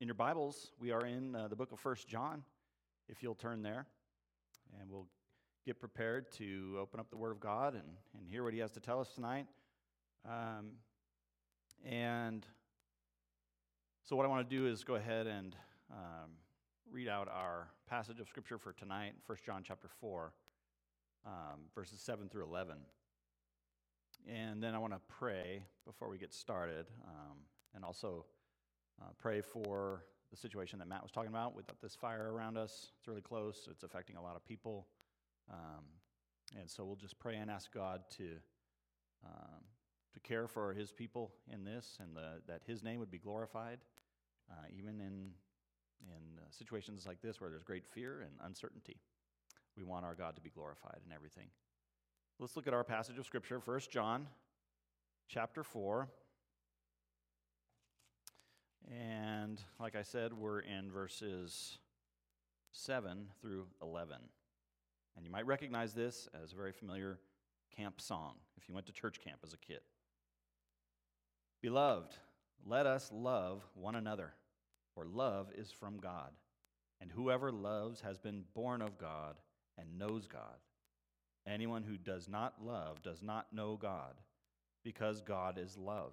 in your Bibles, we are in uh, the book of First John, if you'll turn there. And we'll get prepared to open up the Word of God and, and hear what He has to tell us tonight. Um, and so, what I want to do is go ahead and um, read out our passage of Scripture for tonight, 1 John chapter 4, um, verses 7 through 11. And then I want to pray before we get started, um, and also uh, pray for the situation that Matt was talking about with this fire around us. It's really close, it's affecting a lot of people. Um, and so we'll just pray and ask God to, um, to care for his people in this and the, that his name would be glorified, uh, even in, in uh, situations like this where there's great fear and uncertainty. We want our God to be glorified in everything. Let's look at our passage of Scripture, 1 John chapter 4. And like I said, we're in verses 7 through 11. And you might recognize this as a very familiar camp song if you went to church camp as a kid. Beloved, let us love one another, for love is from God. And whoever loves has been born of God and knows God. Anyone who does not love does not know God, because God is love.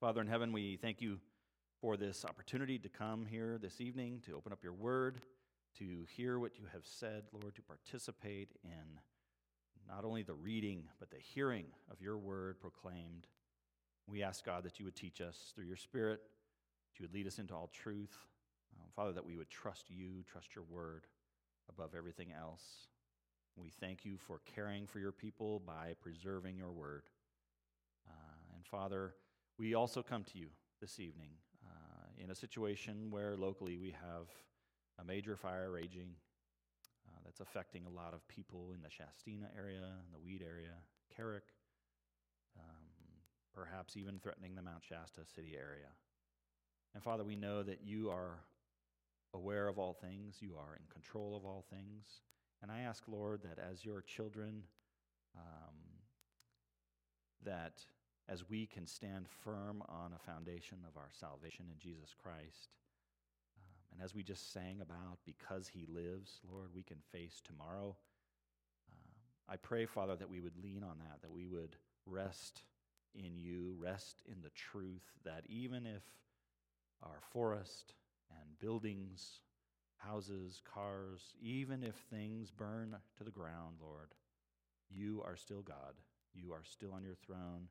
Father in heaven, we thank you for this opportunity to come here this evening, to open up your word, to hear what you have said, Lord, to participate in not only the reading, but the hearing of your word proclaimed. We ask, God, that you would teach us through your Spirit, that you would lead us into all truth. Um, Father, that we would trust you, trust your word above everything else. We thank you for caring for your people by preserving your word. Uh, and Father, we also come to you this evening uh, in a situation where locally we have a major fire raging uh, that's affecting a lot of people in the Shastina area, in the Weed area, Carrick, um, perhaps even threatening the Mount Shasta city area. And Father, we know that you are aware of all things, you are in control of all things. And I ask, Lord, that as your children, um, that as we can stand firm on a foundation of our salvation in Jesus Christ. Um, and as we just sang about, because he lives, Lord, we can face tomorrow. Um, I pray, Father, that we would lean on that, that we would rest in you, rest in the truth that even if our forest and buildings, houses, cars, even if things burn to the ground, Lord, you are still God. You are still on your throne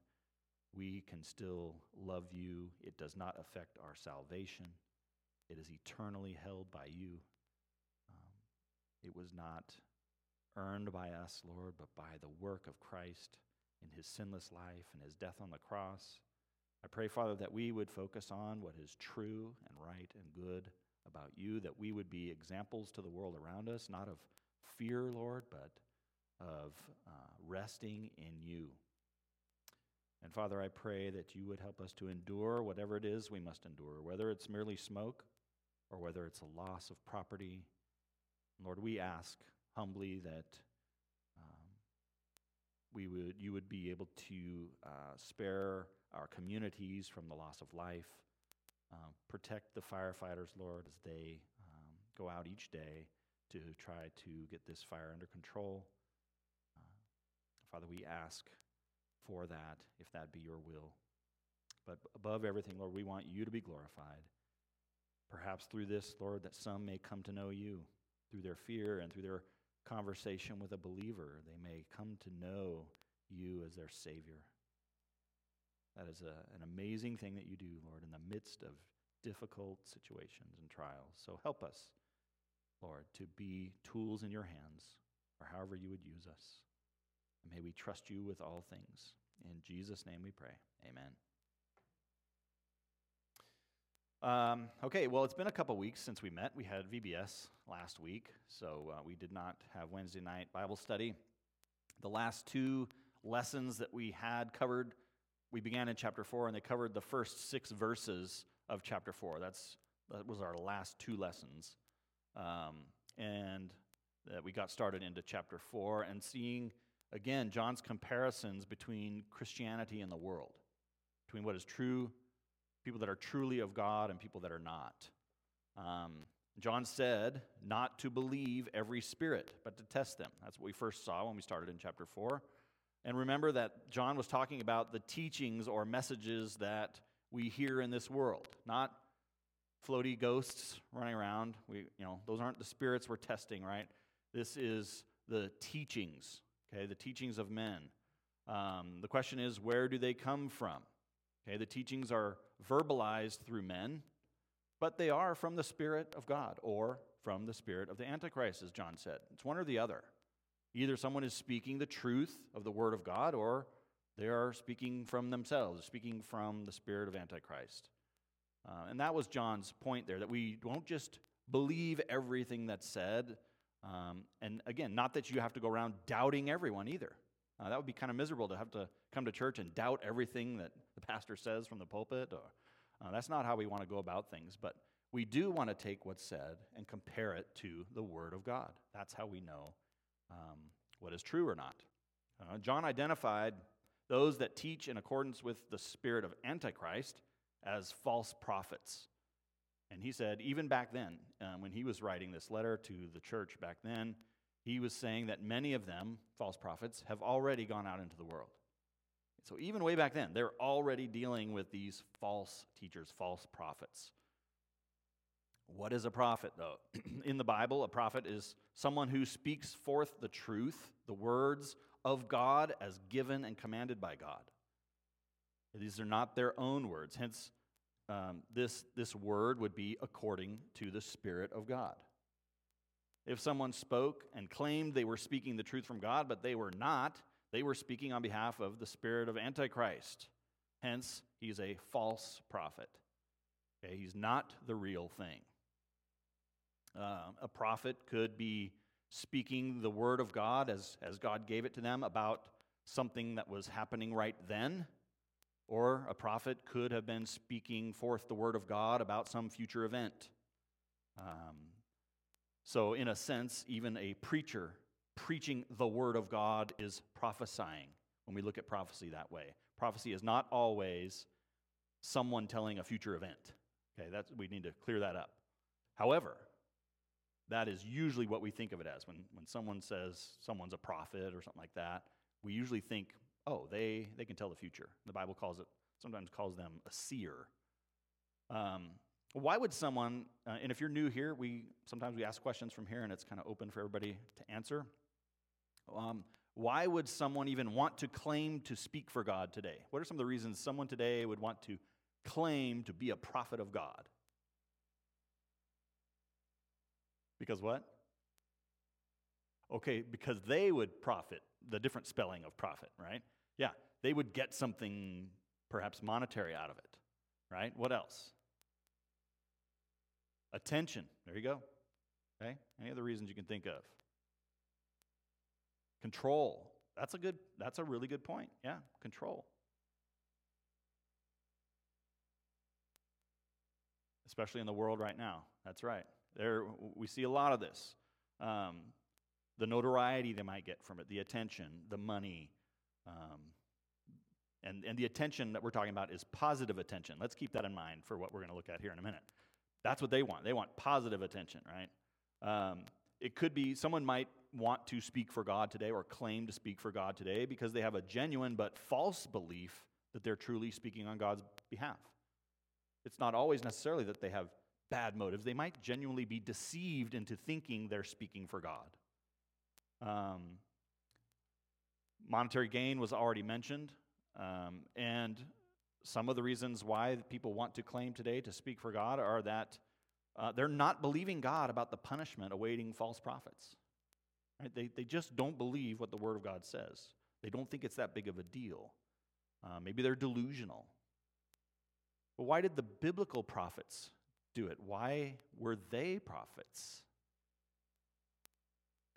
we can still love you. It does not affect our salvation, it is eternally held by you. Um, it was not earned by us, Lord, but by the work of Christ in his sinless life and his death on the cross. I pray, Father, that we would focus on what is true and right and good about you, that we would be examples to the world around us, not of fear, Lord, but of uh, resting in you. And Father, I pray that you would help us to endure whatever it is we must endure, whether it's merely smoke or whether it's a loss of property. Lord, we ask humbly that um, we would, you would be able to uh, spare our communities from the loss of life. Uh, protect the firefighters, Lord, as they um, go out each day to try to get this fire under control. Uh, Father, we ask for that, if that be your will. But above everything, Lord, we want you to be glorified. Perhaps through this, Lord, that some may come to know you through their fear and through their conversation with a believer. They may come to know you as their Savior. That is a, an amazing thing that you do, Lord, in the midst of difficult situations and trials. So help us, Lord, to be tools in your hands, or however you would use us. And may we trust you with all things. In Jesus' name we pray. Amen. Um, okay, well, it's been a couple weeks since we met. We had VBS last week, so uh, we did not have Wednesday night Bible study. The last two lessons that we had covered, we began in chapter 4, and they covered the first six verses of chapter 4. That's, that was our last two lessons. Um, and that we got started into chapter 4 and seeing, again, John's comparisons between Christianity and the world, between what is true people that are truly of God and people that are not. Um, John said not to believe every spirit, but to test them. That's what we first saw when we started in chapter 4. And remember that John was talking about the teachings or messages that we hear in this world, not floaty ghosts running around. We, you know, those aren't the spirits we're testing, right? This is the teachings, okay, the teachings of men. Um, the question is, where do they come from? Okay, the teachings are verbalized through men, but they are from the Spirit of God or from the Spirit of the Antichrist, as John said. It's one or the other. Either someone is speaking the truth of the Word of God or they are speaking from themselves, speaking from the Spirit of Antichrist. Uh, and that was John's point there that we won't just believe everything that's said. Um, and again, not that you have to go around doubting everyone either. Uh, that would be kind of miserable to have to come to church and doubt everything that the pastor says from the pulpit. Or, uh, that's not how we want to go about things. But we do want to take what's said and compare it to the Word of God. That's how we know um, what is true or not. Uh, John identified those that teach in accordance with the spirit of Antichrist as false prophets. And he said, even back then, um, when he was writing this letter to the church back then, he was saying that many of them, false prophets, have already gone out into the world. So even way back then, they're already dealing with these false teachers, false prophets. What is a prophet, though? In the Bible, a prophet is someone who speaks forth the truth, the words of God as given and commanded by God. These are not their own words. Hence, um, this, this word would be according to the Spirit of God. If someone spoke and claimed they were speaking the truth from God, but they were not, they were speaking on behalf of the spirit of Antichrist. Hence, he's a false prophet. Okay, he's not the real thing. Uh, a prophet could be speaking the word of God as, as God gave it to them about something that was happening right then, or a prophet could have been speaking forth the word of God about some future event. Um, so, in a sense, even a preacher preaching the word of God is prophesying when we look at prophecy that way. Prophecy is not always someone telling a future event. Okay, that's, we need to clear that up. However, that is usually what we think of it as. When, when someone says someone's a prophet or something like that, we usually think, oh, they, they can tell the future. The Bible calls it, sometimes calls them a seer. Um, why would someone, uh, and if you're new here, we sometimes we ask questions from here and it's kind of open for everybody to answer. Um, why would someone even want to claim to speak for God today? What are some of the reasons someone today would want to claim to be a prophet of God? Because what? Okay, because they would profit, the different spelling of profit, right? Yeah, they would get something perhaps monetary out of it, right? What else? Attention. There you go. Okay? Any other reasons you can think of? Control. That's a good that's a really good point. Yeah, control. Especially in the world right now. That's right. There we see a lot of this. Um, the notoriety they might get from it, the attention, the money. Um, and, and the attention that we're talking about is positive attention. Let's keep that in mind for what we're going to look at here in a minute. That's what they want. They want positive attention, right? Um, it could be someone might want to speak for God today or claim to speak for God today because they have a genuine but false belief that they're truly speaking on God's behalf. It's not always necessarily that they have bad motives, they might genuinely be deceived into thinking they're speaking for God. Um, monetary gain was already mentioned, um, and some of the reasons why people want to claim today to speak for God are that uh, they're not believing God about the punishment awaiting false prophets. Right? They, they just don't believe what the Word of God says. They don't think it's that big of a deal. Uh, maybe they're delusional. But why did the biblical prophets do it? Why were they prophets?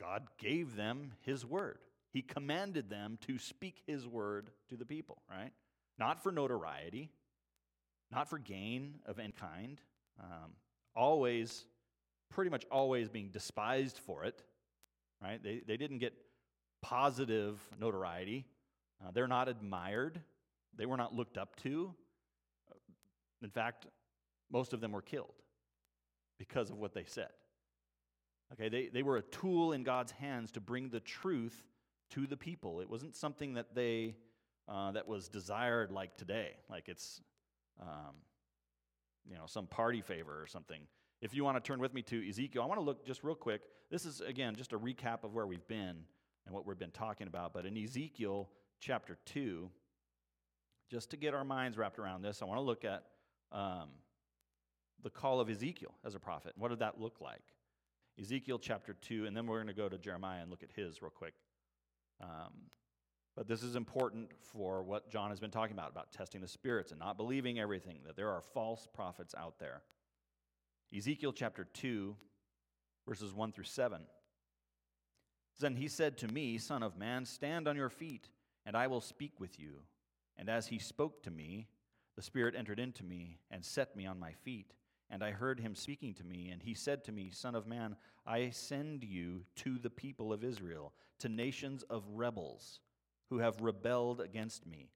God gave them his word. He commanded them to speak his word to the people, right? Not for notoriety, not for gain of any kind, um, always, pretty much always being despised for it, right? They, they didn't get positive notoriety. Uh, they're not admired. They were not looked up to. In fact, most of them were killed because of what they said. Okay, they, they were a tool in God's hands to bring the truth to the people. It wasn't something that they uh, that was desired like today, like it's um, you know some party favor or something. If you want to turn with me to Ezekiel, I want to look just real quick. This is again just a recap of where we've been and what we've been talking about. But in Ezekiel chapter two, just to get our minds wrapped around this, I want to look at um, the call of Ezekiel as a prophet. What did that look like? Ezekiel chapter 2, and then we're going to go to Jeremiah and look at his real quick. Um, but this is important for what John has been talking about, about testing the spirits and not believing everything, that there are false prophets out there. Ezekiel chapter 2, verses 1 through 7. Then he said to me, Son of man, stand on your feet, and I will speak with you. And as he spoke to me, the Spirit entered into me and set me on my feet. And I heard him speaking to me, and he said to me, Son of man, I send you to the people of Israel, to nations of rebels who have rebelled against me.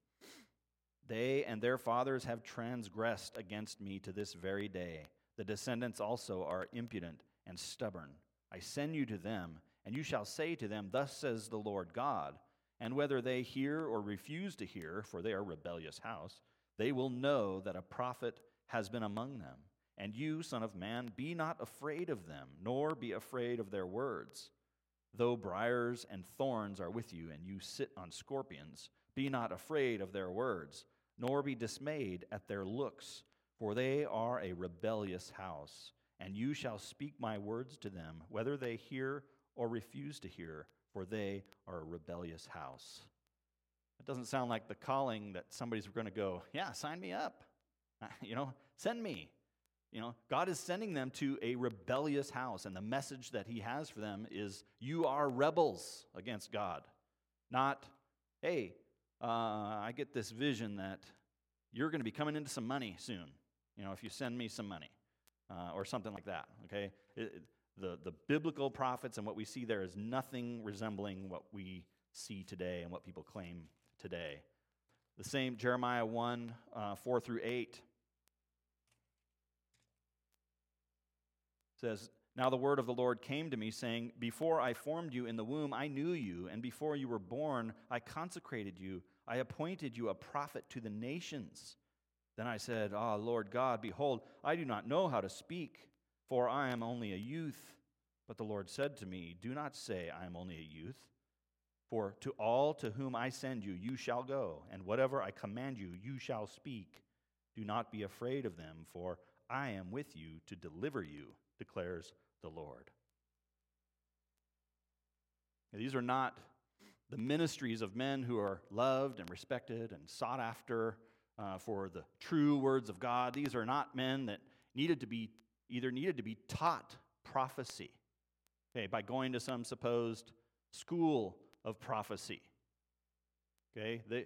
They and their fathers have transgressed against me to this very day. The descendants also are impudent and stubborn. I send you to them, and you shall say to them, Thus says the Lord God. And whether they hear or refuse to hear, for they are a rebellious house, they will know that a prophet has been among them. And you, Son of Man, be not afraid of them, nor be afraid of their words. Though briars and thorns are with you, and you sit on scorpions, be not afraid of their words, nor be dismayed at their looks, for they are a rebellious house. And you shall speak my words to them, whether they hear or refuse to hear, for they are a rebellious house. It doesn't sound like the calling that somebody's going to go, yeah, sign me up. You know, send me. You know, God is sending them to a rebellious house, and the message that He has for them is you are rebels against God. Not, hey, uh, I get this vision that you're going to be coming into some money soon, you know, if you send me some money, uh, or something like that, okay? It, it, the, the biblical prophets and what we see there is nothing resembling what we see today and what people claim today. The same Jeremiah 1 uh, 4 through 8 says, Now the word of the Lord came to me, saying, Before I formed you in the womb, I knew you, and before you were born, I consecrated you. I appointed you a prophet to the nations. Then I said, Ah, oh, Lord God, behold, I do not know how to speak, for I am only a youth. But the Lord said to me, Do not say, I am only a youth. For to all to whom I send you, you shall go, and whatever I command you, you shall speak. Do not be afraid of them, for I am with you to deliver you declares the Lord. Now, these are not the ministries of men who are loved and respected and sought after uh, for the true words of God. These are not men that needed to be either needed to be taught prophecy, okay, by going to some supposed school of prophecy. Okay, they,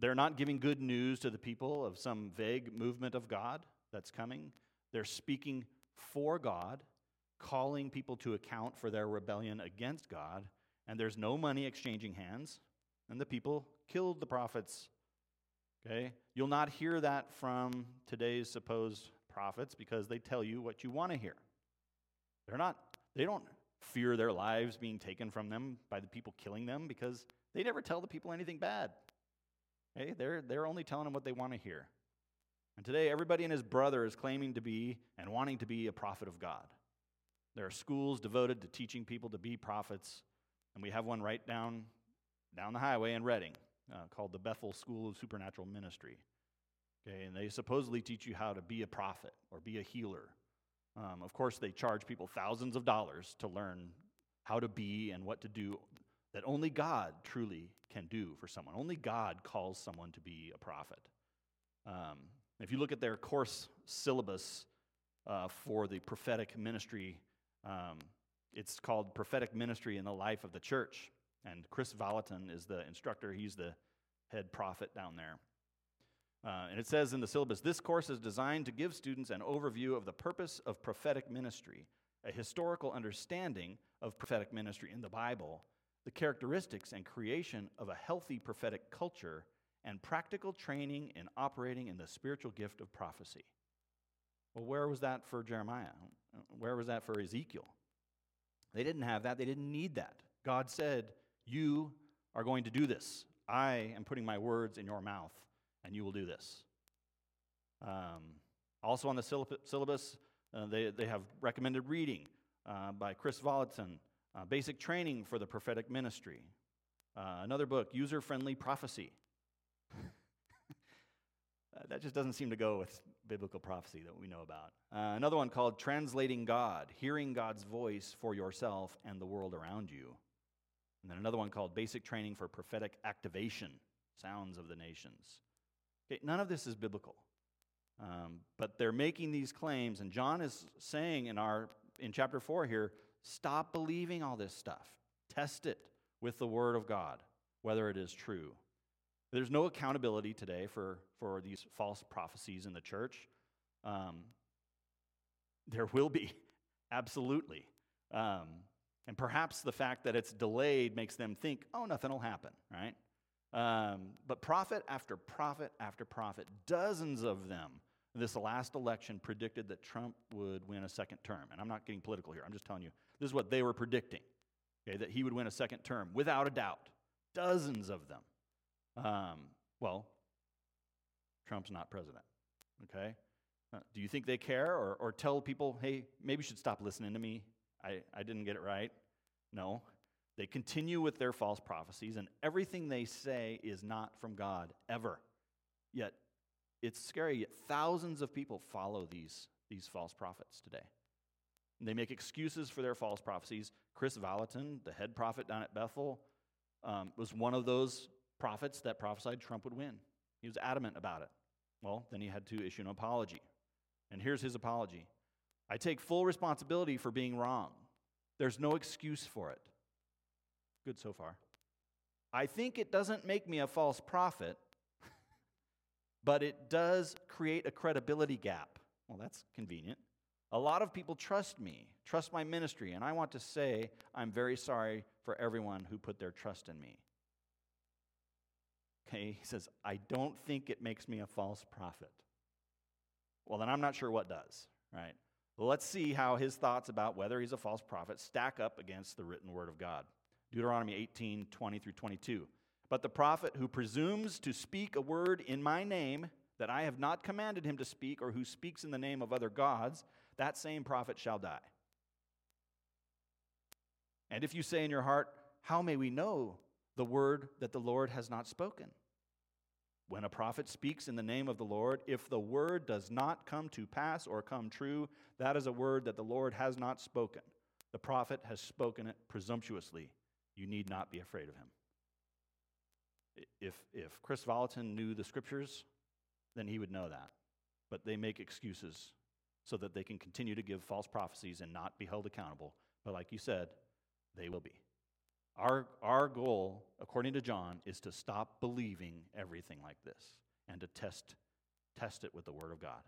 they're not giving good news to the people of some vague movement of God that's coming. They're speaking for God, calling people to account for their rebellion against God, and there's no money exchanging hands, and the people killed the prophets. Okay? You'll not hear that from today's supposed prophets because they tell you what you want to hear. They're not, they don't fear their lives being taken from them by the people killing them because they never tell the people anything bad. Okay? They're, they're only telling them what they want to hear. And today, everybody and his brother is claiming to be and wanting to be a prophet of God. There are schools devoted to teaching people to be prophets, and we have one right down, down the highway in Redding uh, called the Bethel School of Supernatural Ministry. Okay, and they supposedly teach you how to be a prophet or be a healer. Um, of course, they charge people thousands of dollars to learn how to be and what to do that only God truly can do for someone. Only God calls someone to be a prophet. Um, If you look at their course syllabus uh, for the prophetic ministry, um, it's called Prophetic Ministry in the Life of the Church. And Kris Vallotton is the instructor, he's the head prophet down there. Uh, and it says in the syllabus this course is designed to give students an overview of the purpose of prophetic ministry, a historical understanding of prophetic ministry in the Bible, the characteristics and creation of a healthy prophetic culture, and practical training in operating in the spiritual gift of prophecy. Well, where was that for Jeremiah? Where was that for Ezekiel? They didn't have that, they didn't need that. God said, You are going to do this. I am putting my words in your mouth, and you will do this. Um, also on the syllabus, uh, they, they have recommended reading uh, by Kris Vallotton, uh, Basic Training for the Prophetic Ministry. Uh, another book, User Friendly Prophecy. Uh, that just doesn't seem to go with biblical prophecy that we know about. Uh, another one called Translating God, Hearing God's Voice for Yourself and the World Around You. And then another one called Basic Training for Prophetic Activation, Sounds of the Nations. Okay, none of this is biblical. Um, but they're making these claims, and John is saying in, our, in chapter 4 here stop believing all this stuff. Test it with the Word of God, whether it is true. There's no accountability today for, for these false prophecies in the church. Um, there will be, absolutely. Um, and perhaps the fact that it's delayed makes them think, oh, nothing will happen, right? Um, but prophet after prophet after prophet, dozens of them, this last election predicted that Trump would win a second term. And I'm not getting political here, I'm just telling you, this is what they were predicting, okay, that he would win a second term, without a doubt. Dozens of them. Um, well, Trump's not president, okay? Uh, do you think they care or, or tell people, hey, maybe you should stop listening to me? I, I didn't get it right? No. They continue with their false prophecies, and everything they say is not from God, ever. Yet, it's scary, yet thousands of people follow these, these false prophets today. And they make excuses for their false prophecies. Kris Vallotton, the head prophet down at Bethel, um, was one of those prophets that prophesied Trump would win. He was adamant about it. Well, then he had to issue an apology. And here's his apology I take full responsibility for being wrong. There's no excuse for it. Good so far. I think it doesn't make me a false prophet, but it does create a credibility gap. Well, that's convenient. A lot of people trust me, trust my ministry, and I want to say I'm very sorry for everyone who put their trust in me. Okay, he says, I don't think it makes me a false prophet. Well, then I'm not sure what does, right? Let's see how his thoughts about whether he's a false prophet stack up against the written word of God. Deuteronomy 18 20 through 22. But the prophet who presumes to speak a word in my name that I have not commanded him to speak, or who speaks in the name of other gods, that same prophet shall die. And if you say in your heart, How may we know the word that the Lord has not spoken? When a prophet speaks in the name of the Lord, if the word does not come to pass or come true, that is a word that the Lord has not spoken. The prophet has spoken it presumptuously. You need not be afraid of him. If, if Kris Vallotton knew the scriptures, then he would know that. But they make excuses so that they can continue to give false prophecies and not be held accountable. But like you said, they will be. Our, our goal, according to John, is to stop believing everything like this and to test, test it with the Word of God.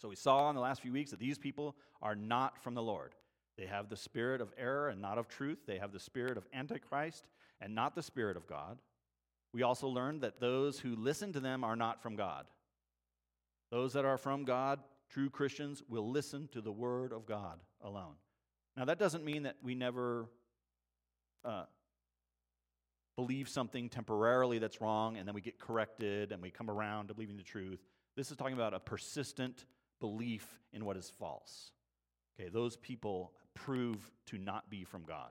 So we saw in the last few weeks that these people are not from the Lord. They have the spirit of error and not of truth. They have the spirit of Antichrist and not the spirit of God. We also learned that those who listen to them are not from God. Those that are from God, true Christians, will listen to the Word of God alone. Now, that doesn't mean that we never uh, believe something temporarily that's wrong and then we get corrected and we come around to believing the truth. This is talking about a persistent belief in what is false. Okay, those people prove to not be from God.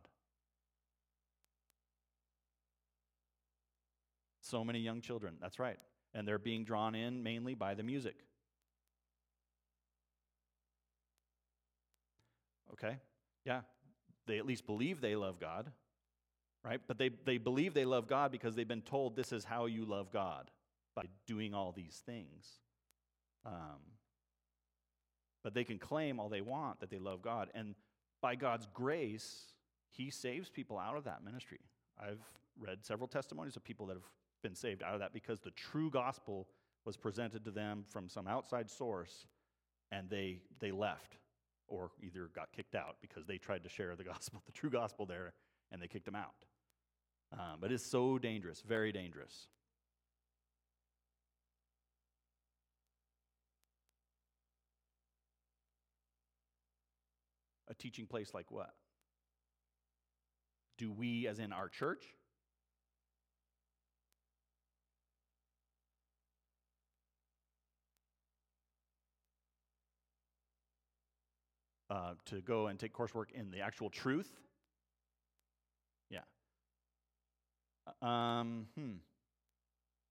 So many young children, that's right. And they're being drawn in mainly by the music. Okay? Yeah, they at least believe they love God right? But they, they believe they love God because they've been told this is how you love God by doing all these things. Um, but they can claim all they want that they love God. And by God's grace, He saves people out of that ministry. I've read several testimonies of people that have been saved out of that because the true gospel was presented to them from some outside source and they, they left or either got kicked out because they tried to share the gospel, the true gospel there, and they kicked them out. Um, but it's so dangerous, very dangerous. A teaching place like what? Do we, as in our church? Uh, to go and take coursework in the actual truth? Yeah. Uh, um, hmm.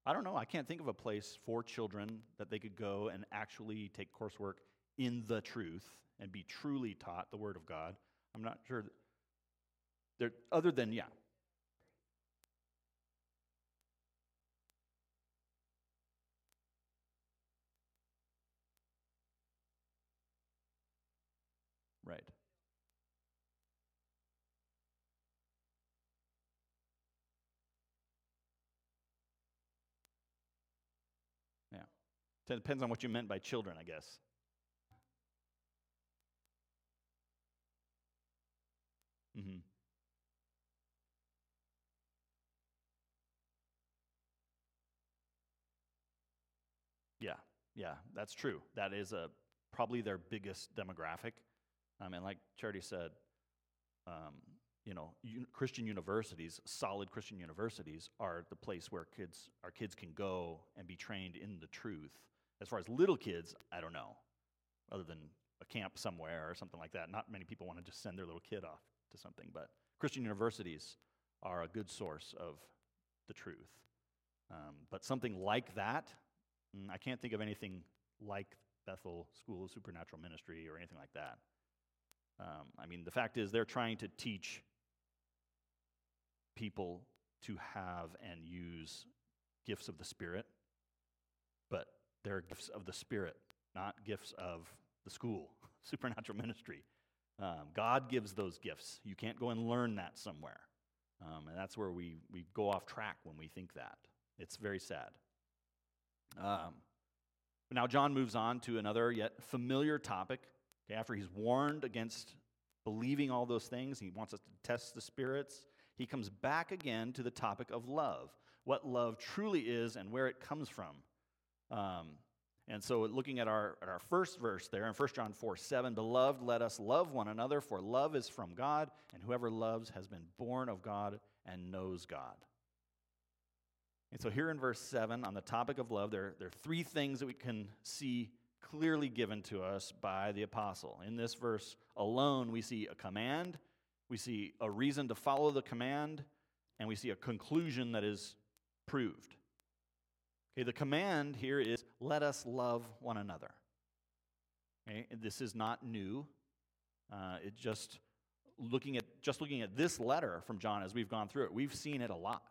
I don't know. I can't think of a place for children that they could go and actually take coursework in the truth and be truly taught the Word of God. I'm not sure. There, other than, yeah. Depends on what you meant by children, I guess. Mm-hmm. Yeah, yeah, that's true. That is a probably their biggest demographic. Um, and like Charity said, um, you know, un- Christian universities, solid Christian universities, are the place where kids, our kids can go and be trained in the truth. As far as little kids, I don't know, other than a camp somewhere or something like that. Not many people want to just send their little kid off to something, but Christian universities are a good source of the truth. Um, but something like that, mm, I can't think of anything like Bethel School of Supernatural Ministry or anything like that. Um, I mean, the fact is, they're trying to teach people to have and use gifts of the Spirit, but they're gifts of the Spirit, not gifts of the school, supernatural ministry. Um, God gives those gifts. You can't go and learn that somewhere. Um, and that's where we, we go off track when we think that. It's very sad. Um, now, John moves on to another yet familiar topic. Okay, after he's warned against believing all those things, he wants us to test the spirits. He comes back again to the topic of love, what love truly is and where it comes from. Um, and so, looking at our, at our first verse there in 1 John 4 7, Beloved, let us love one another, for love is from God, and whoever loves has been born of God and knows God. And so, here in verse 7, on the topic of love, there, there are three things that we can see clearly given to us by the apostle. In this verse alone, we see a command, we see a reason to follow the command, and we see a conclusion that is proved. Okay, the command here is let us love one another. Okay, this is not new. Uh, it just looking at just looking at this letter from John as we've gone through it, we've seen it a lot.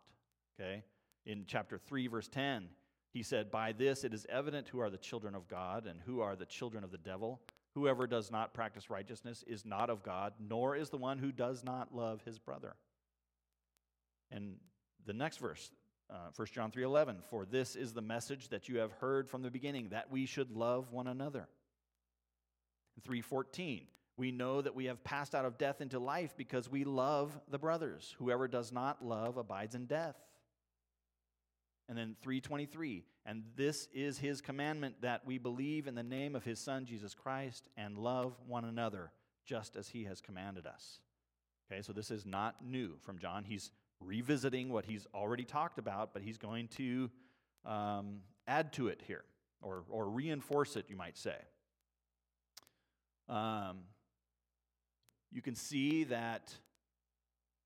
Okay, in chapter three, verse ten, he said, "By this it is evident who are the children of God and who are the children of the devil. Whoever does not practice righteousness is not of God, nor is the one who does not love his brother." And the next verse, uh, 1 John 3:11, "For this is the message that you have heard from the beginning, that we should love one another." 3:14, "We know that we have passed out of death into life because we love the brothers. Whoever does not love abides in death." And then 323, "And this is his commandment that we believe in the name of his son Jesus Christ and love one another, just as he has commanded us." Okay, so this is not new from John. He's revisiting what he's already talked about, but he's going to um, add to it here, or, or reinforce it, you might say. Um, you can see that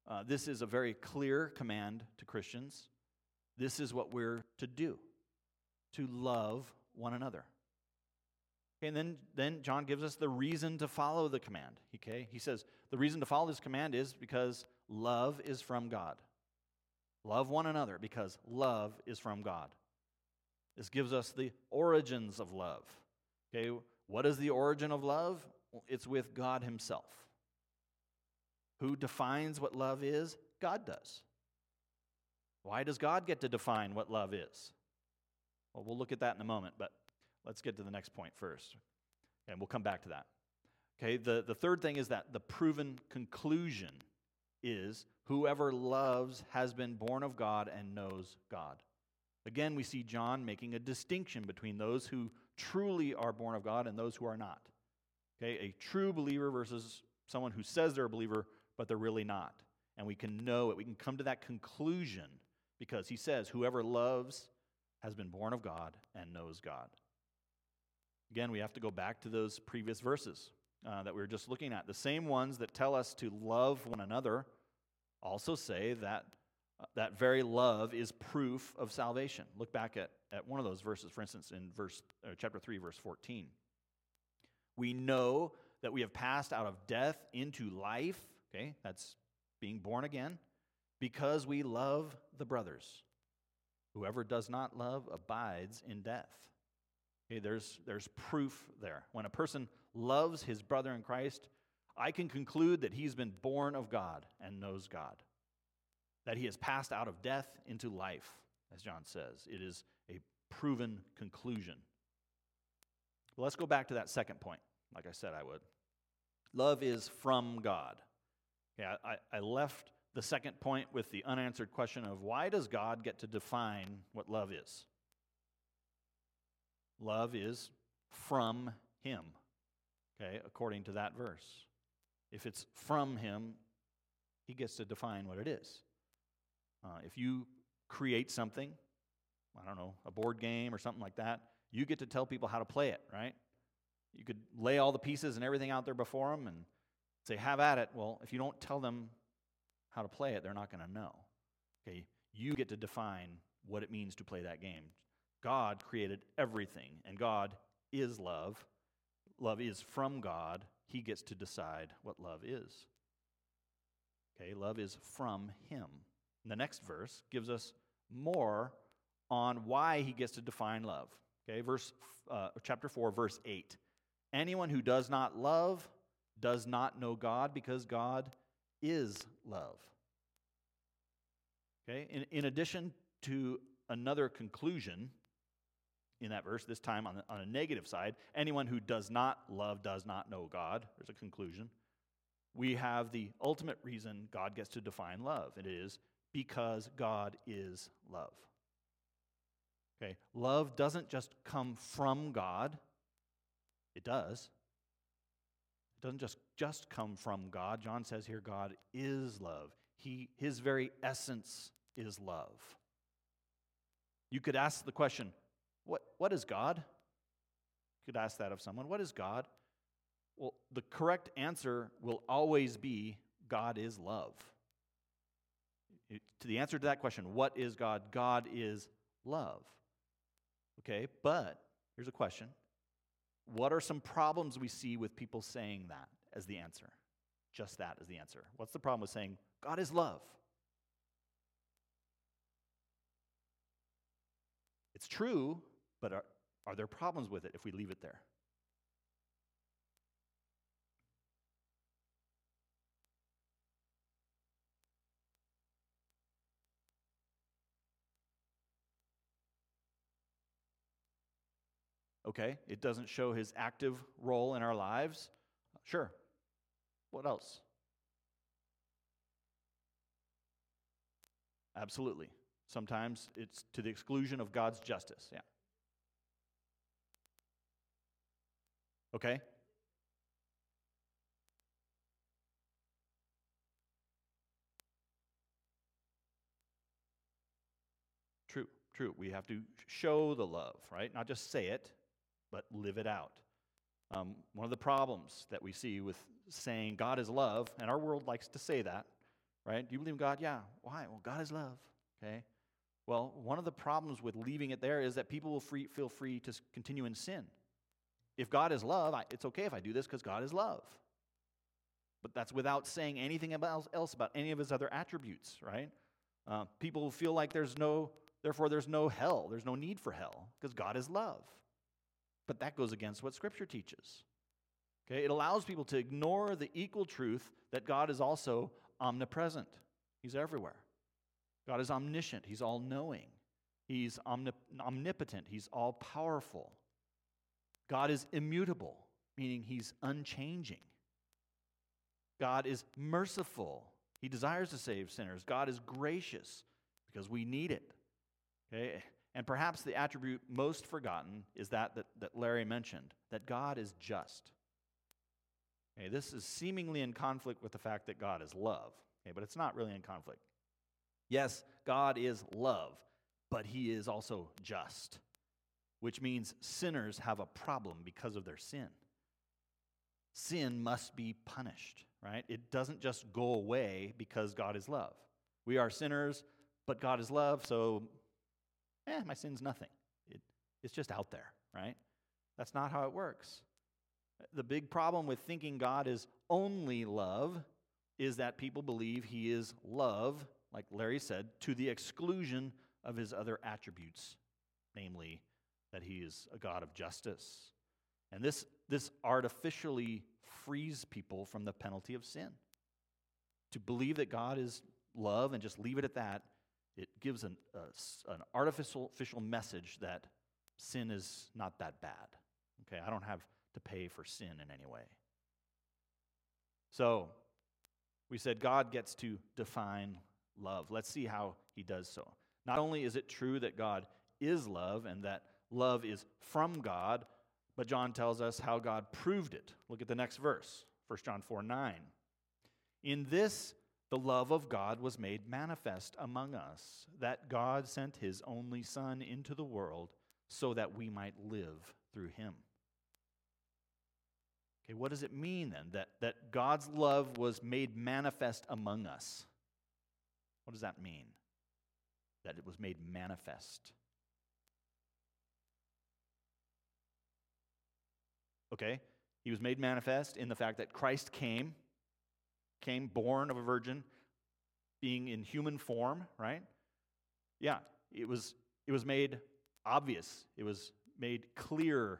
uh, this is a very clear command to Christians. This is what we're to do to love one another. And then, then John gives us the reason to follow the command. Okay? He says the reason to follow this command is because love is from God. Love one another because love is from God. This gives us the origins of love. Okay, what is the origin of love? It's with God Himself. Who defines what love is? God does. Why does God get to define what love is? Well, we'll look at that in a moment, but let's get to the next point first. And we'll come back to that. Okay, the, the third thing is that the proven conclusion is whoever loves has been born of God and knows God. Again, we see John making a distinction between those who truly are born of God and those who are not. Okay, a true believer versus someone who says they're a believer, but they're really not. And we can know it. We can come to that conclusion because he says, Whoever loves has been born of God and knows God. Again, we have to go back to those previous verses uh, that we were just looking at. The same ones that tell us to love one another also say that uh, that very love is proof of salvation. Look back at, at one of those verses, for instance, in verse, uh, chapter 3, verse 14. We know that we have passed out of death into life, okay, that's being born again, because we love the brothers. Whoever does not love abides in death. Okay, there's, there's proof there. When a person loves his brother in Christ, I can conclude that he's been born of God and knows God, that he has passed out of death into life, as John says. It is a proven conclusion. Let's go back to that second point, like I said I would. Love is from God. Yeah, I, I left the second point with the unanswered question of why does God get to define what love is? Love is from Him, okay, according to that verse. If it's from Him, He gets to define what it is. Uh, if you create something, I don't know, a board game or something like that, you get to tell people how to play it, right? You could lay all the pieces and everything out there before them and say, have at it. Well, if you don't tell them how to play it, they're not going to know. Okay, you get to define what it means to play that game. God created everything, and God is love. Love is from God. He gets to decide what love is. Okay, love is from Him. And the next verse gives us more on why He gets to define love. Okay, verse uh, chapter four, verse eight. Anyone who does not love does not know God, because God is love. Okay, in, in addition to another conclusion in that verse, this time on, the, on a negative side, anyone who does not love does not know God. There's a conclusion. We have the ultimate reason God gets to define love. And it is because God is love. Okay, love doesn't just come from God, it does. It doesn't just, just come from God. John says here God is love. He, his very essence is love. You could ask the question, what, what is God? You could ask that of someone. What is God? Well, the correct answer will always be God is love. to the answer to that question, what is God? God is love. Okay, but here's a question What are some problems we see with people saying that as the answer? Just that as the answer. What's the problem with saying God is love? It's true, but are, are there problems with it if we leave it there? Okay, it doesn't show his active role in our lives. Sure. What else? Absolutely. Sometimes it's to the exclusion of God's justice. Yeah. Okay? True, true. We have to show the love, right? Not just say it, but live it out. Um, one of the problems that we see with saying God is love, and our world likes to say that, right? Do you believe in God? Yeah. Why? Well, God is love. Okay. Well, one of the problems with leaving it there is that people will free, feel free to continue in sin. If God is love, I, it's okay if I do this because God is love. But that's without saying anything else about any of his other attributes, right? Uh, people feel like there's no, therefore, there's no hell. There's no need for hell because God is love. but that goes against what Scripture teaches. Okay, it allows people to ignore the equal truth that God is also omnipresent. He's everywhere. God is omniscient. He's all knowing. He's omnip- omnipotent. He's all powerful. God is immutable, meaning he's unchanging. God is merciful. He desires to save sinners. God is gracious because we need it. Okay? And perhaps the attribute most forgotten is that, that that Larry mentioned that God is just. Okay, this is seemingly in conflict with the fact that God is love, okay, but it's not really in conflict. Yes, God is love, but he is also just, which means sinners have a problem because of their sin. Sin must be punished, right? It doesn't just go away because God is love. We are sinners, but God is love, so eh, my sin's nothing. It, it's just out there, right? That's not how it works. The big problem with thinking God is only love is that people believe he is love, like Larry said, to the exclusion of his other attributes, namely that he is a God of justice. And this, this artificially frees people from the penalty of sin. To believe that God is love and just leave it at that, it gives an, an artificial message that sin is not that bad. Okay, I don't have to pay for sin in any way. So, we said God gets to define love. Let's see how he does so. Not only is it true that God is love and that love is from God, but John tells us how God proved it. Look at the next verse, 1 John 4 9. In this, the love of God was made manifest among us, that God sent his only Son into the world so that we might live through him. Okay, what does it mean then that, that God's love was made manifest among us? What does that mean? That it was made manifest. Okay? He was made manifest in the fact that Christ came, came born of a virgin, being in human form, right? Yeah, it was it was made obvious. It was made clear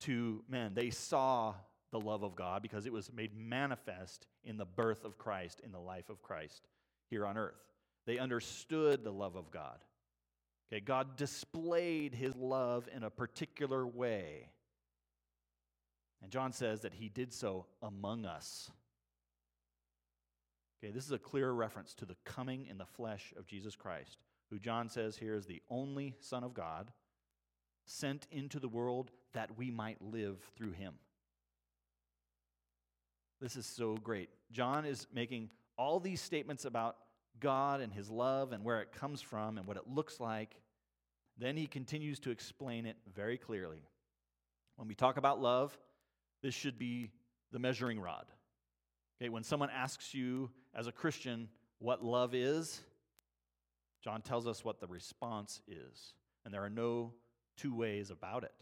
to men. They saw the love of God because it was made manifest in the birth of Christ, in the life of Christ here on earth. They understood the love of God. Okay, God displayed his love in a particular way. And John says that he did so among us. Okay, this is a clear reference to the coming in the flesh of Jesus Christ, who John says here is the only Son of God, sent into the world that we might live through him. This is so great. John is making all these statements about God and his love and where it comes from and what it looks like. Then he continues to explain it very clearly. When we talk about love, this should be the measuring rod. Okay, when someone asks you as a Christian what love is, John tells us what the response is. And there are no two ways about it.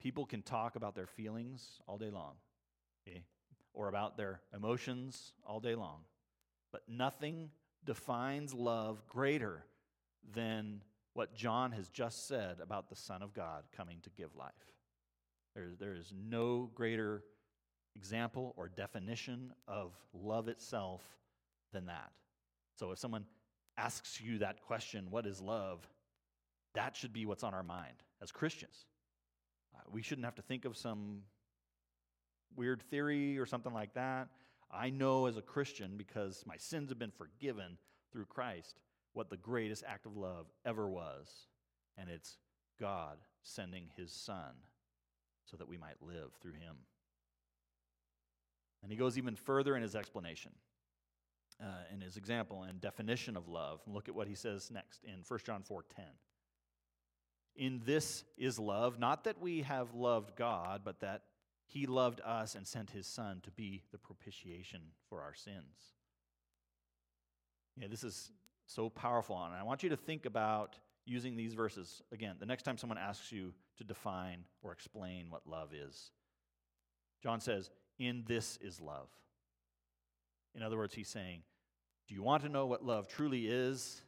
People can talk about their feelings all day long, okay? or about their emotions all day long. But nothing defines love greater than what John has just said about the Son of God coming to give life. There, there is no greater example or definition of love itself than that. So if someone asks you that question, what is love? That should be what's on our mind as Christians. Uh, we shouldn't have to think of some weird theory or something like that. I know as a Christian, because my sins have been forgiven through Christ, what the greatest act of love ever was. And it's God sending his Son so that we might live through him. And he goes even further in his explanation, uh, in his example and definition of love. And look at what he says next in 1 John 4:10. In this is love, not that we have loved God, but that he loved us and sent his son to be the propitiation for our sins. Yeah, this is so powerful. And I want you to think about using these verses again the next time someone asks you to define or explain what love is. John says, In this is love. In other words, he's saying, Do you want to know what love truly is?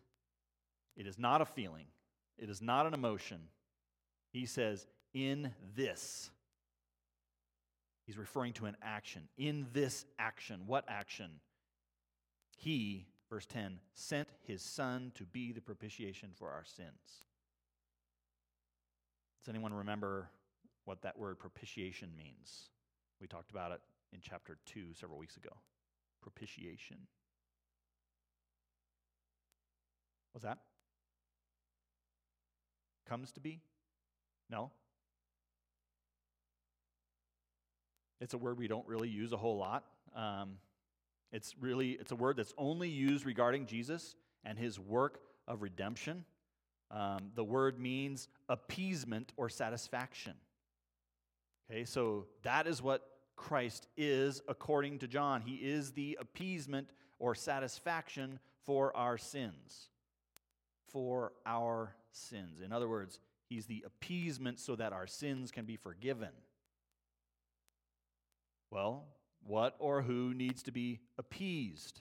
It is not a feeling, it is not an emotion, He says, in this. He's referring to an action. In this action. What action? He, verse 10, sent his son to be the propitiation for our sins. Anyone remember what that word propitiation means? We talked about it in chapter 2 several weeks ago. Propitiation. What's that? Comes to be? No? It's a word we don't really use a whole lot. Um, it's really it's a word that's only used regarding Jesus and his work of redemption. Um, the word means appeasement or satisfaction. Okay, so that is what Christ is according to John. He is the appeasement or satisfaction for our sins. For our sins. In other words, he's the appeasement so that our sins can be forgiven. Well, what or who needs to be appeased?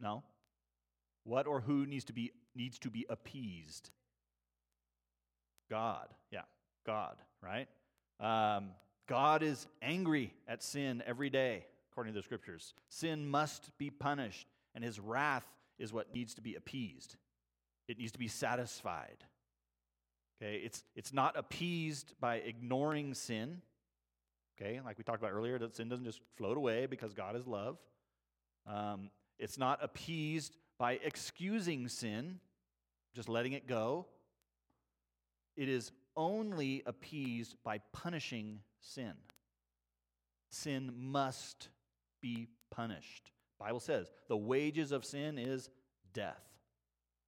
No. What or who needs to be needs to be appeased? God. Yeah, God, right? Um, God is angry at sin every day, according to the scriptures. Sin must be punished, and his wrath is what needs to be appeased. It needs to be satisfied. Okay, it's, it's not appeased by ignoring sin. Okay, like we talked about earlier, that sin doesn't just float away because God is love. Um, it's not appeased by excusing sin, just letting it go. It is only appeased by punishing sin. Sin must be punished. Bible says the wages of sin is death.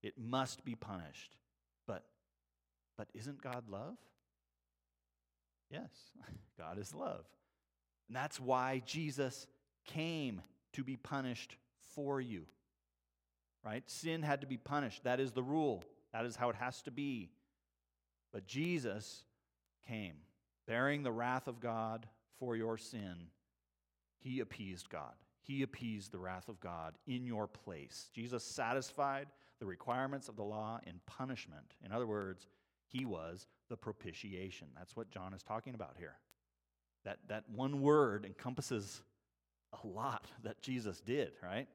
It must be punished. But but isn't God love? Yes, God is love. And that's why Jesus came to be punished for you. Right? Sin had to be punished. That is the rule. That is how it has to be. But Jesus came, bearing the wrath of God for your sin. He appeased God. He appeased the wrath of God in your place. Jesus satisfied the requirements of the law in punishment. In other words, he was the propitiation. That's what John is talking about here. That, that one word encompasses a lot that Jesus did, right?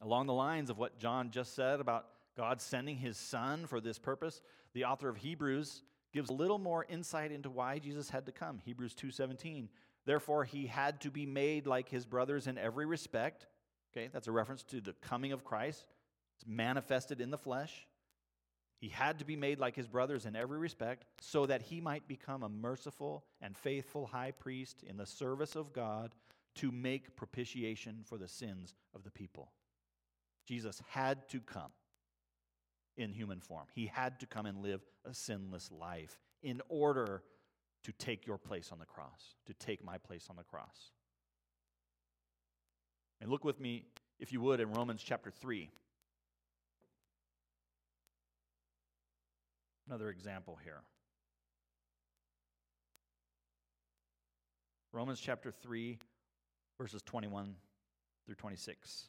Along the lines of what John just said about God sending his son for this purpose, the author of Hebrews gives a little more insight into why Jesus had to come. Hebrews 2:17. Therefore he had to be made like his brothers in every respect. Okay, that's a reference to the coming of Christ. It's manifested in the flesh. He had to be made like his brothers in every respect so that he might become a merciful and faithful high priest in the service of God to make propitiation for the sins of the people. Jesus had to come in human form. He had to come and live a sinless life in order to take your place on the cross, to take my place on the cross. And look with me, if you would, in Romans chapter 3. Another example here. Romans chapter 3, verses 21 through 26.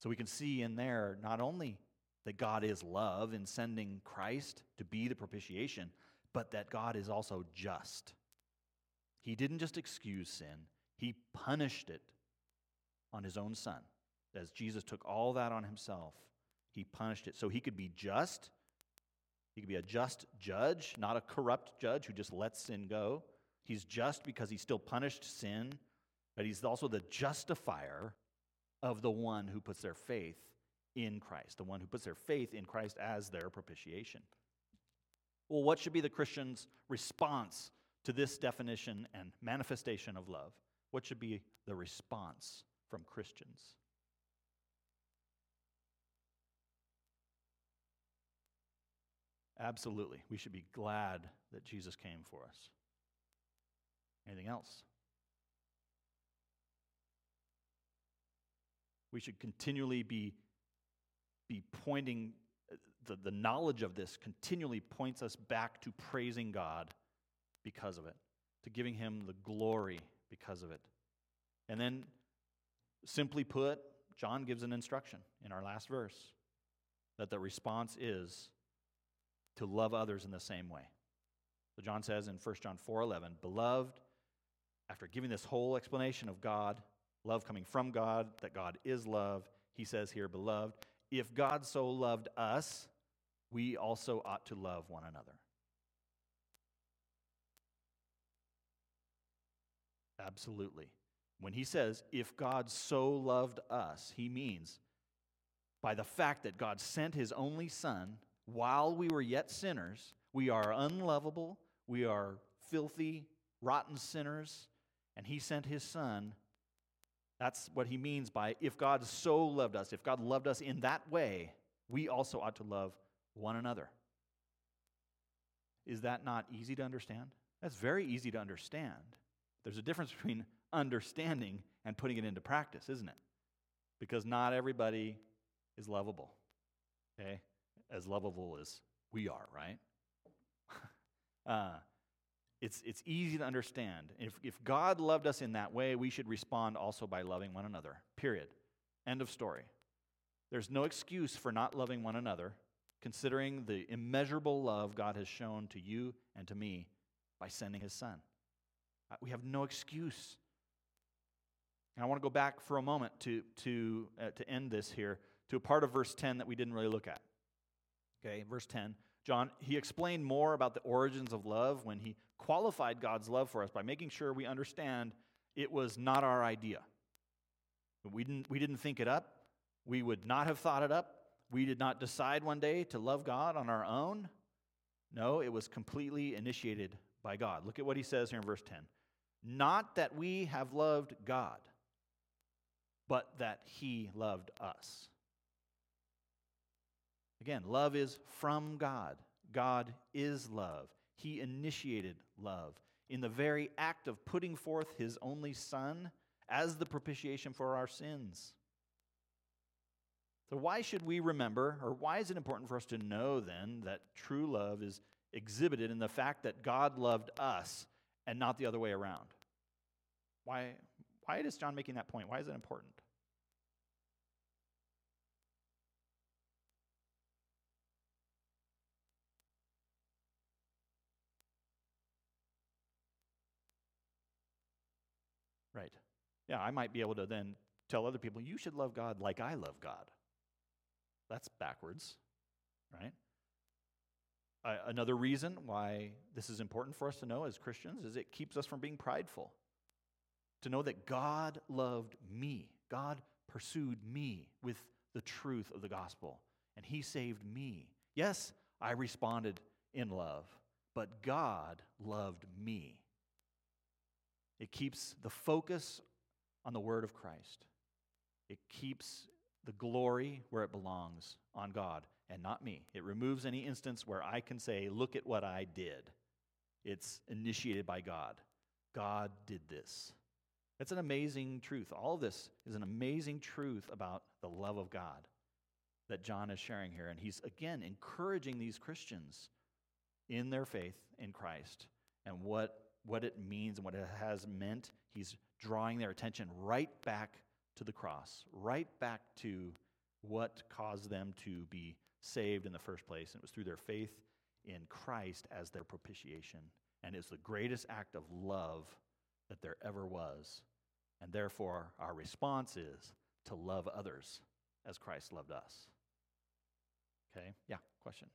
So we can see in there not only that God is love in sending Christ to be the propitiation, but that God is also just. He didn't just excuse sin, he punished it on his own son. As Jesus took all that on himself, he punished it so he could be just He could be a just judge, not a corrupt judge who just lets sin go. He's just because he still punished sin, but he's also the justifier of the one who puts their faith in Christ, the one who puts their faith in Christ as their propitiation. Well, what should be the Christian's response to this definition and manifestation of love? What should be the response from Christians? Absolutely. We should be glad that Jesus came for us. Anything else? We should continually be, be pointing, the, the knowledge of this continually points us back to praising God because of it, to giving Him the glory because of it. And then, simply put, John gives an instruction in our last verse that the response is to love others in the same way. So John says in 1 John 4:11, "Beloved, after giving this whole explanation of God, love coming from God, that God is love, he says here, beloved, if God so loved us, we also ought to love one another. Absolutely. When he says, if God so loved us, he means by the fact that God sent his only Son while we were yet sinners, we are unlovable, we are filthy, rotten sinners, and he sent his Son. That's what he means by if God so loved us, if God loved us in that way, we also ought to love one another. Is that not easy to understand? That's very easy to understand. There's a difference between understanding and putting it into practice, isn't it? Because not everybody is lovable. Okay? As lovable as we are, right? uh, it's, it's easy to understand. If, if God loved us in that way, we should respond also by loving one another. Period. End of story. There's no excuse for not loving one another, considering the immeasurable love God has shown to you and to me by sending his son. Uh, we have no excuse. And I want to go back for a moment to, to, uh, to end this here to a part of verse 10 that we didn't really look at. Okay, verse 10. John, he explained more about the origins of love when he qualified God's love for us by making sure we understand it was not our idea. We didn't, we didn't think it up. We would not have thought it up. We did not decide one day to love God on our own. No, it was completely initiated by God. Look at what he says here in verse 10. Not that we have loved God, but that he loved us. Again, love is from God. God is love. He initiated love in the very act of putting forth his only Son as the propitiation for our sins. So, why should we remember, or why is it important for us to know then that true love is exhibited in the fact that God loved us and not the other way around? Why, why is John making that point? Why is it important? Right. Yeah, I might be able to then tell other people, you should love God like I love God. That's backwards, right? Uh, another reason why this is important for us to know as Christians is it keeps us from being prideful. To know that God loved me, God pursued me with the truth of the gospel, and He saved me. Yes, I responded in love, but God loved me. It keeps the focus on the word of Christ. It keeps the glory where it belongs on God and not me. It removes any instance where I can say, Look at what I did. It's initiated by God. God did this. That's an amazing truth. All this is an amazing truth about the love of God that John is sharing here. And he's, again, encouraging these Christians in their faith in Christ and what, what it means and what it has meant. He's drawing their attention right back to the cross, right back to what caused them to be saved in the first place. And it was through their faith in Christ as their propitiation. And it's the greatest act of love that there ever was. And therefore, our response is to love others as Christ loved us. Okay? Yeah, question.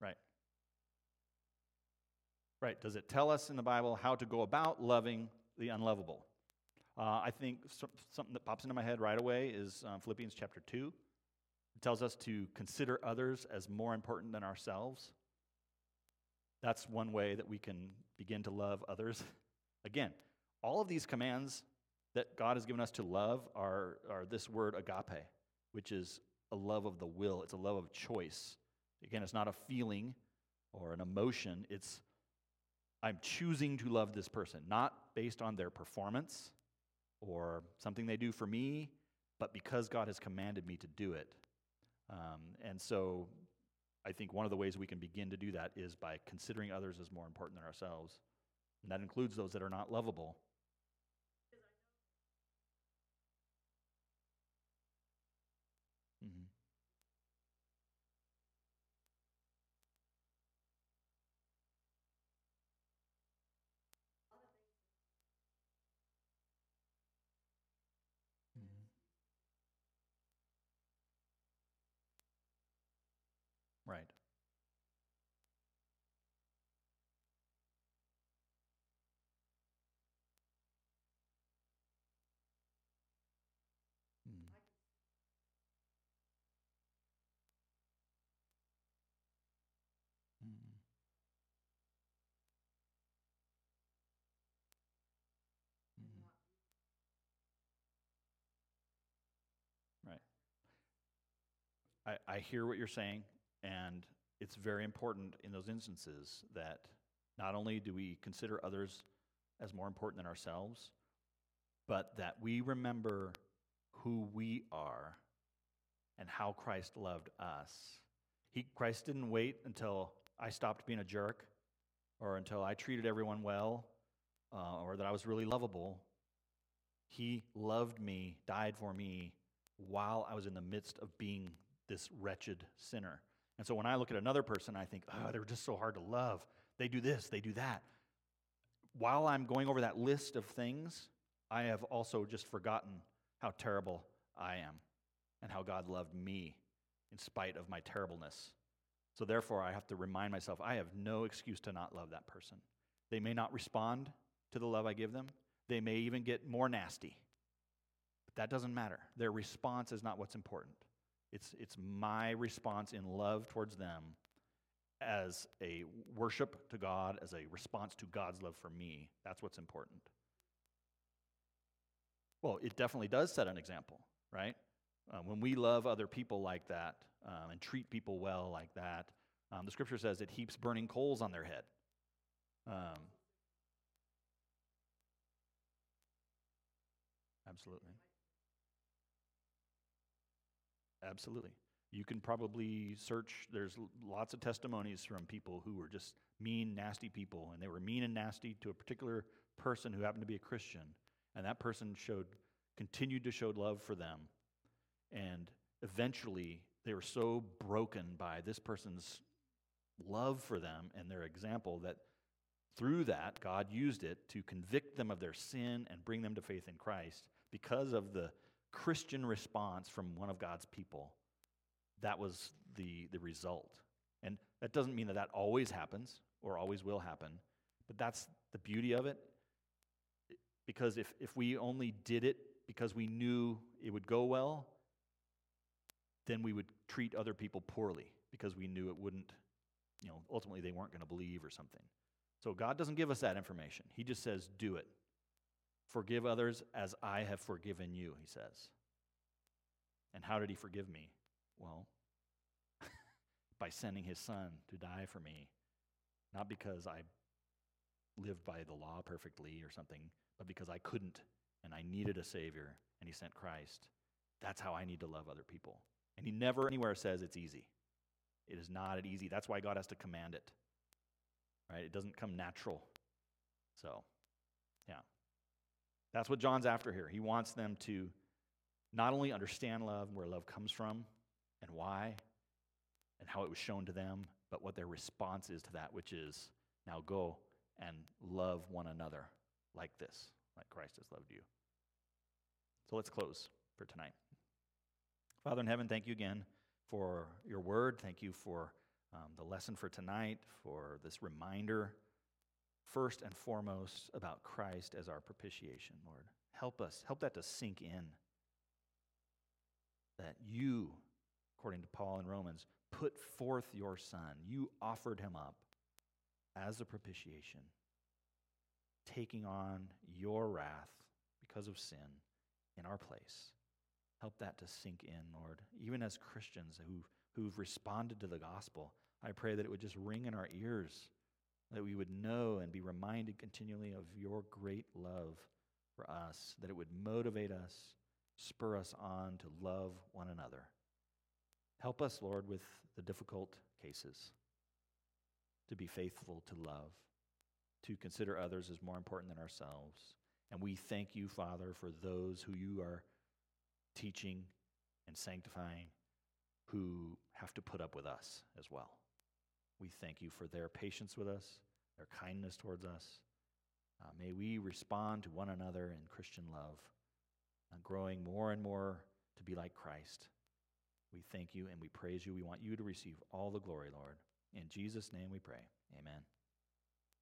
Right. Right. Does it tell us in the Bible how to go about loving the unlovable? Uh, I think something that pops into my head right away is um, Philippians chapter 2. It tells us to consider others as more important than ourselves. That's one way that we can begin to love others. Again, all of these commands that God has given us to love are, are this word agape, which is a love of the will, it's a love of choice. Again, it's not a feeling or an emotion, it's I'm choosing to love this person, not based on their performance or something they do for me, but because God has commanded me to do it. Um, and so I think one of the ways we can begin to do that is by considering others as more important than ourselves. And that includes those that are not lovable. I, I hear what you're saying, and it's very important in those instances that not only do we consider others as more important than ourselves, but that we remember who we are and how Christ loved us. He, Christ didn't wait until I stopped being a jerk or until I treated everyone well uh, or that I was really lovable. He loved me, died for me while I was in the midst of being this wretched sinner. And so when I look at another person, I think, oh, they're just so hard to love. They do this, they do that. While I'm going over that list of things, I have also just forgotten how terrible I am and how God loved me in spite of my terribleness. So therefore, I have to remind myself I have no excuse to not love that person. They may not respond to the love I give them, they may even get more nasty. But that doesn't matter. Their response is not what's important. It's, it's my response in love towards them as a worship to God, as a response to God's love for me. That's what's important. Well, it definitely does set an example, right? Uh, when we love other people like that um, and treat people well like that, um, the scripture says it heaps burning coals on their head. Um, absolutely. Absolutely. You can probably search, there's lots of testimonies from people who were just mean, nasty people, and they were mean and nasty to a particular person who happened to be a Christian. And that person showed, continued to show love for them. And eventually, they were so broken by this person's love for them and their example that through that, God used it to convict them of their sin and bring them to faith in Christ because of the Christian response from one of God's people. That was the, the result. And that doesn't mean that that always happens or always will happen, but that's the beauty of it. Because if, if we only did it because we knew it would go well, then we would treat other people poorly because we knew it wouldn't, you know, ultimately they weren't going to believe or something. So God doesn't give us that information. He just says, do it. Forgive others as I have forgiven you, he says. And how did he forgive me? Well, by sending his son to die for me, not because I lived by the law perfectly or something, but because I couldn't and I needed a Savior and he sent Christ. That's how I need to love other people. And he never anywhere says it's easy. It is not easy. That's why God has to command it. Right? It doesn't come natural. So, yeah. That's what John's after here. He wants them to not only understand love, where love comes from and why, and how it was shown to them, but what their response is to that, which is now go and love one another like this, like Christ has loved you. So let's close for tonight. Father in heaven, thank you again for your word. Thank you for um, the lesson for tonight, for this reminder, first and foremost, about Christ as our propitiation, Lord. Help us, help that to sink in. That you, according to Paul in Romans, put forth your Son. You offered him up as a propitiation, taking on your wrath because of sin in our place. Help that to sink in, Lord. Even as Christians who, who've responded to the gospel, I pray that it would just ring in our ears, that we would know and be reminded continually of your great love for us, that it would motivate us, spur us on to love one another. Help us, Lord, with the difficult cases, to be faithful to love, to consider others as more important than ourselves. And we thank you, Father, for those who you are teaching and sanctifying who have to put up with us as well. We thank you for their patience with us, their kindness towards us. Uh, may we respond to one another in Christian love, uh, growing more and more to be like Christ. We thank you and we praise you. We want you to receive all the glory, Lord. In Jesus' name we pray. Amen.